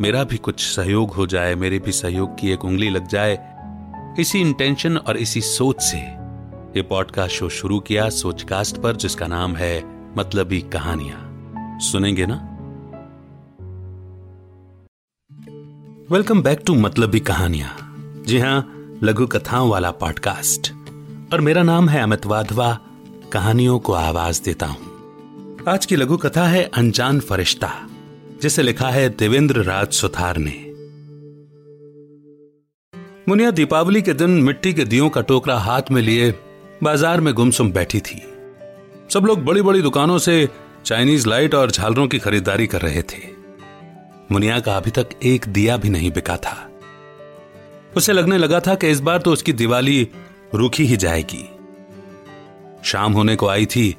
मेरा भी कुछ सहयोग हो जाए, मेरे भी सहयोग की एक उंगली लग जाए। इसी इंटेंशन और इसी सोच से ये पॉडकास्ट शो शुरू किया सोचकास्ट पर, जिसका नाम है मतलबी कहानियाँ। सुनेंगे ना? वेलकम बैक टू मतलबी कहानियाँ। जी हाँ, लघु कथाओं वाला पॉडकास्ट और मेरा नाम है अमित वाधवा, कहानियों को आवाज़ देता हूँ। आज की लघु कथा है अनजान फरिश्ता। जिसे लिखा है देवेंद्र राज सुथार ने। मुनिया दीपावली के दिन मिट्टी के दियों का टोकरा हाथ में लिए बाज़ार में गुमसुम बैठी थी। सब लोग बड़ी बड़ी दुकानों से चाइनीज़ लाइट और झालरों की खरीदारी कर रहे थे। मुनिया का अभी तक एक दिया भी नहीं बिका था। उसे लगने लगा था कि इस बार तो उसकी दिवाली रूखी ही जाएगी। शाम होने को आई थी।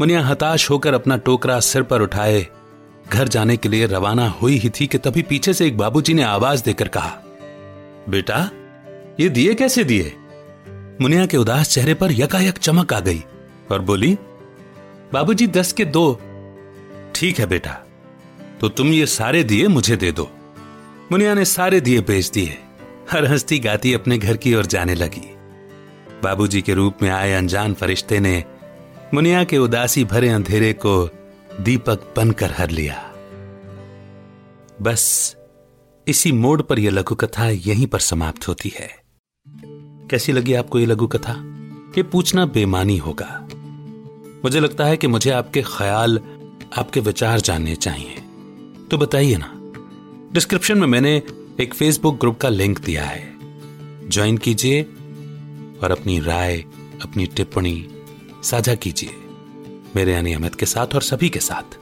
मुनिया हताश होकर अपना टोकरा सिर पर उठाए घर जाने के लिए रवाना हुई ही थी कि तभी पीछे से एक बाबूजी ने आवाज़ देकर कहा, बेटा, ये दिए कैसे दिए? मुनिया के उदास चेहरे पर यकायक चमक आ गई और बोली, बाबूजी, दस के दो। ठीक है बेटा तो तुम ये सारे दिए मुझे दे दो। मुनिया ने सारे दिए बेच दिए। हर हंसती गाती अपने घर की ओर जाने लगी। बाबूजी के रूप में आए अनजान फरिश्ते ने मुनिया के उदासी भरे अंधेरे को दीपक बनकर हर लिया। बस, इसी मोड़ पर यह लघु कथा यहीं पर समाप्त होती है। कैसी लगी आपको यह लघु कथा ये पूछना बेमानी होगा। मुझे लगता है कि मुझे आपके ख्याल, आपके विचार जानने चाहिए। तो बताइए ना, डिस्क्रिप्शन में मैंने एक फेसबुक ग्रुप का लिंक दिया है। ज्वाइन कीजिए और अपनी राय, अपनी टिप्पणी साझा कीजिए। मेरे यानी अमित के साथ और सभी के साथ।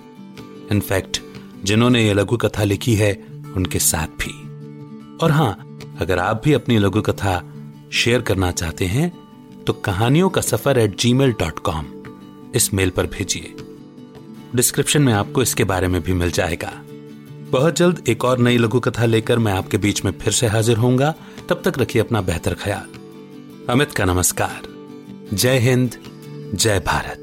इनफैक्ट जिन्होंने ये लघु कथा लिखी है, उनके साथ भी। और हाँ, अगर आप भी अपनी लघु कथा शेयर करना चाहते हैं तो कहानियों का सफ़र at ji mail dot com इस मेल पर भेजिए। डिस्क्रिप्शन में आपको इसके बारे में भी मिल जाएगा। बहुत जल्द एक और नई लघु कथा लेकर मैं आपके बीच में फिर से हाजिर होऊँगा। तब तक रखिए अपना बेहतर ख्याल। अमित का नमस्कार। जय हिंद, जय भारत।